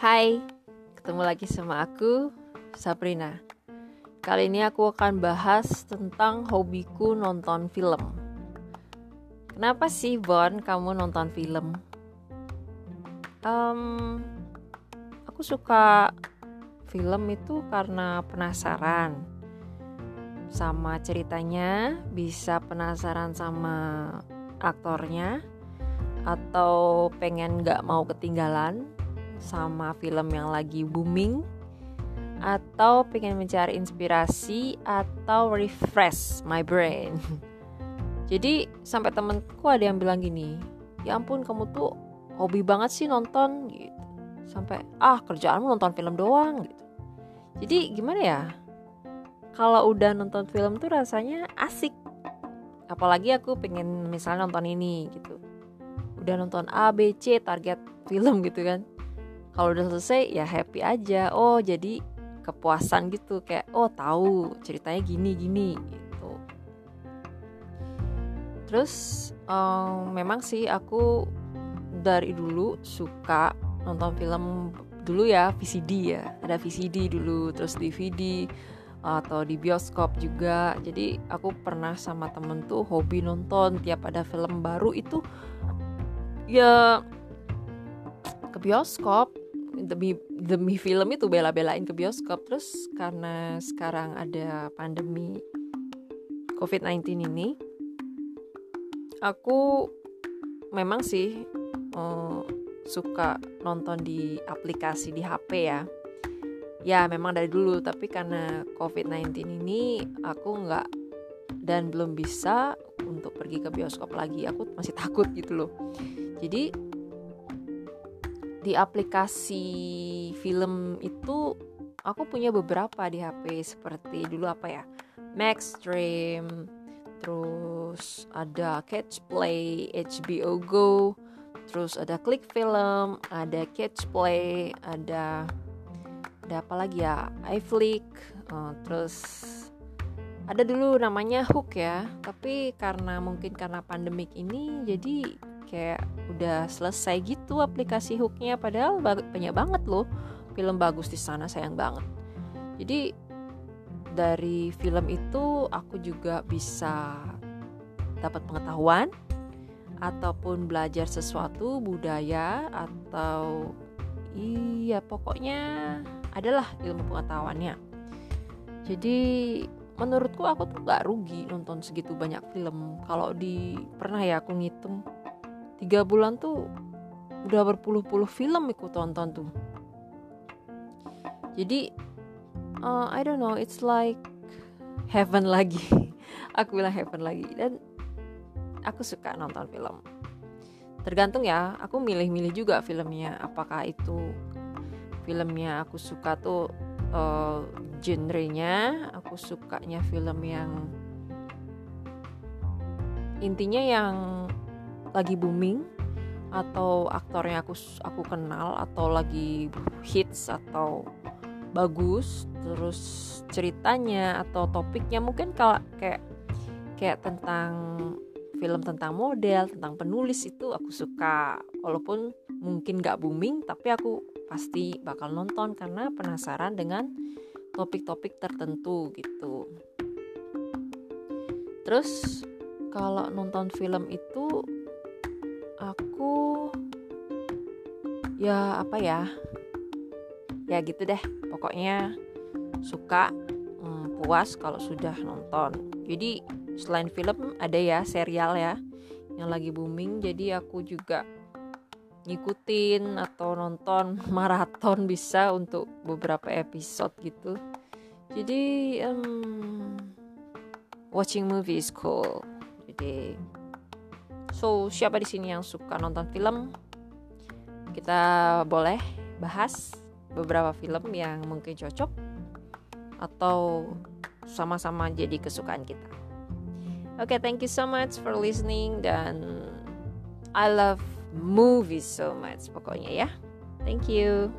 Hai, ketemu lagi sama aku, Sabrina. Kali ini aku akan bahas tentang hobiku nonton film. Kenapa sih, Bon, kamu nonton film? Um, aku suka film itu karena penasaran sama ceritanya, bisa penasaran sama aktornya, atau pengen gak mau ketinggalan sama film yang lagi booming atau pengen mencari inspirasi atau refresh my brain. Jadi sampai temenku ada yang bilang gini, ya ampun kamu tuh hobi banget sih nonton gitu. Sampai ah kerjaanmu nonton film doang gitu. Jadi gimana ya? Kalau udah nonton film tuh rasanya asik. Apalagi aku pengen misalnya nonton ini gitu. Udah nonton A, B, C target film gitu kan kalau udah selesai ya happy aja. Oh jadi kepuasan gitu. Kayak oh tahu ceritanya gini gini gitu. Terus um, memang sih aku dari dulu suka nonton film dulu ya VCD ya. Ada VCD dulu terus DVD atau di bioskop juga. Jadi aku pernah sama temen tuh hobi nonton tiap ada film baru itu ya ke bioskop demi demi film itu bela-belain ke bioskop. Terus karena sekarang ada pandemi COVID-19 ini aku memang sih uh, suka nonton di aplikasi di HP ya. Ya memang dari dulu tapi karena COVID-19 ini aku nggak dan belum bisa untuk pergi ke bioskop lagi. Aku masih takut gitu loh. Jadi di aplikasi film itu aku punya beberapa di HP seperti dulu apa ya? Maxstream terus ada Catch Play HBO Go terus ada Click Film ada Catch Play ada ada apa lagi ya? iFlick uh, terus ada dulu namanya Hook ya. Tapi karena mungkin karena pandemik ini jadi kayak udah selesai gitu aplikasi hooknya padahal banyak banget loh film bagus di sana sayang banget. Jadi dari film itu aku juga bisa dapat pengetahuan ataupun belajar sesuatu budaya atau iya pokoknya adalah ilmu pengetahuannya. Jadi menurutku aku tuh gak rugi nonton segitu banyak film. Kalau di pernah ya aku ngitung tiga bulan tuh udah berpuluh-puluh film ikut tonton tuh. Jadi uh, I don't know it's like heaven lagi. Aku bilang heaven lagi. Dan aku suka nonton film. Tergantung ya aku milih-milih juga filmnya. Apakah itu filmnya aku suka tuh uh, genrenya aku sukanya film yang intinya yang lagi booming atau aktornya aku aku kenal atau lagi hits atau bagus terus ceritanya atau topiknya mungkin kalau kayak kayak tentang film tentang model tentang penulis itu aku suka. Walaupun mungkin gak booming tapi aku pasti bakal nonton karena penasaran dengan topik-topik tertentu gitu. Terus kalau nonton film itu aku ya apa ya? Ya gitu deh pokoknya suka hmm, puas kalau sudah nonton. Jadi selain film ada ya serial ya yang lagi booming. Jadi aku juga ngikutin atau nonton maraton bisa untuk beberapa episode gitu. Jadi um, watching movie is cool. Jadi So, siapa di sini yang suka nonton film? Kita boleh bahas beberapa film yang mungkin cocok atau sama-sama jadi kesukaan kita. Oke, okay, thank you so much for listening dan I love movies so much pokoknya ya. Thank you.